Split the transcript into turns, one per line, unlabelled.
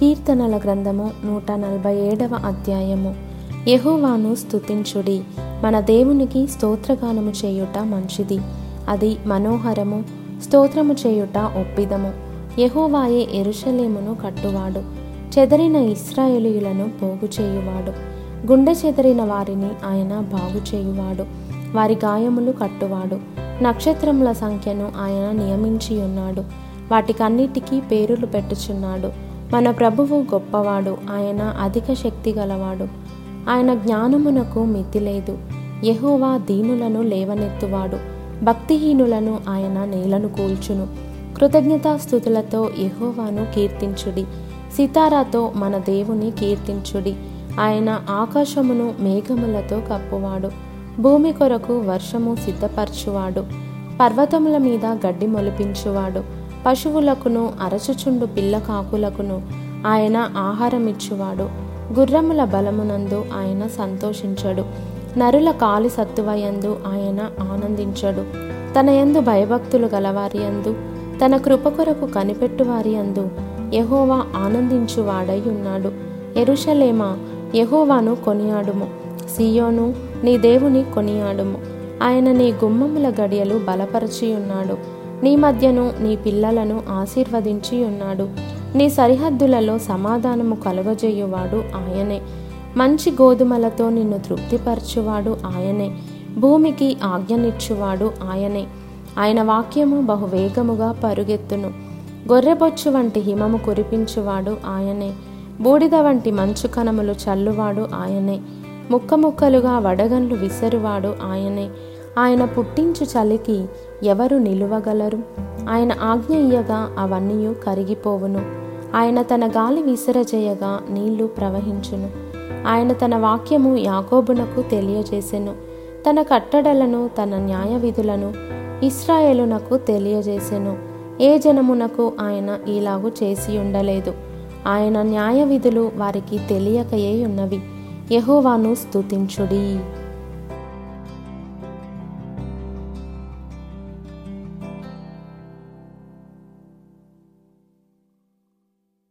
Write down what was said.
కీర్తనల గ్రంథము నూట నలభై ఏడవ అధ్యాయము. యహోవాను స్తుతించుడి. మన దేవునికి స్తోత్రగానము చేయుట మంచిది. అది మనోహరము స్తోత్రము చేయుట ఒప్పిదము. యహోవాయే ఎరుషలేమును కట్టువాడు. చెదరిన ఇస్రాయేలీయులను పోగు చేయువాడు. గుండె చెదరిన వారిని ఆయన బాగు చేయువాడు. వారి గాయములు కట్టువాడు. నక్షత్రముల సంఖ్యను ఆయన నియమించి ఉన్నాడు వాటికన్నిటికీ పేరులు పెట్టుచున్నాడు. మన ప్రభువు గొప్పవాడు ఆయన అధిక శక్తి గలవాడు. ఆయన జ్ఞానమునకు మితి లేదు. యహోవా దీనులను లేవనెత్తువాడు. భక్తిహీనులను ఆయన నేలను కూల్చును. కృతజ్ఞతాస్థుతులతో యహోవాను కీర్తించుడి. సితారాతో మన దేవుని కీర్తించుడి. ఆయన ఆకాశమును మేఘములతో కప్పువాడు. భూమి కొరకు వర్షము సిద్ధపరచువాడు. పర్వతముల మీద గడ్డి మొలిపించువాడు. పశువులకును అరచుచుండు పిల్ల కాకులకును ఆయన ఆహారమిచ్చువాడు. గుర్రముల బలమునందు ఆయన సంతోషించడు. నరుల కాలి సత్తువయందు ఆయన ఆనందించడు. తన యందు భయభక్తులు గలవారి యందు తన కృప కొరకు కనిపెట్టువారి యందు యహోవా ఆనందించువాడై ఉన్నాడు ఎరుషలేమా యహోవాను కొనియాడుము. సియోను నీ దేవుని కొనియాడుము. ఆయన నీ గుమ్మముల గడియలు బలపరచి ఉన్నాడు నీ మధ్యను నీ పిల్లలను ఆశీర్వదించి ఉన్నాడు. నీ సరిహద్దులలో సమాధానము కలుగజేయువాడు ఆయనే. మంచి గోధుమలతో నిన్ను తృప్తిపరచువాడు ఆయనే. భూమికి ఆజ్ఞనిచ్చువాడు ఆయనే. ఆయన వాక్యము బహువేగముగా పరుగెత్తును. గొర్రెబొచ్చు వంటి హిమము కురిపించువాడు ఆయనే. బూడిద వంటి మంచు కణములు చల్లువాడు ఆయనే. ముక్క ముక్కలుగా వడగండ్లు విసరువాడు ఆయనే. ఆయన పుట్టించు చలికి ఎవరు నిలువగలరు? ఆయన ఆజ్ఞ ఇయ్యగా అవన్నీ కరిగిపోవును. ఆయన తన గాలి విసిరజేయగా నీళ్ళు ప్రవహించును. ఆయన తన వాక్యము యాకోబునకు తెలియజేసెను. తన కట్టడలను తన న్యాయ విధులను ఇస్రాయేలునకు తెలియజేసెను. ఏ జనమునకు ఆయన ఇలాగు చేసి ఉండలేదు. ఆయన న్యాయ విధులు వారికి తెలియకయే ఉన్నవి. యహోవాను స్తుతించుడి.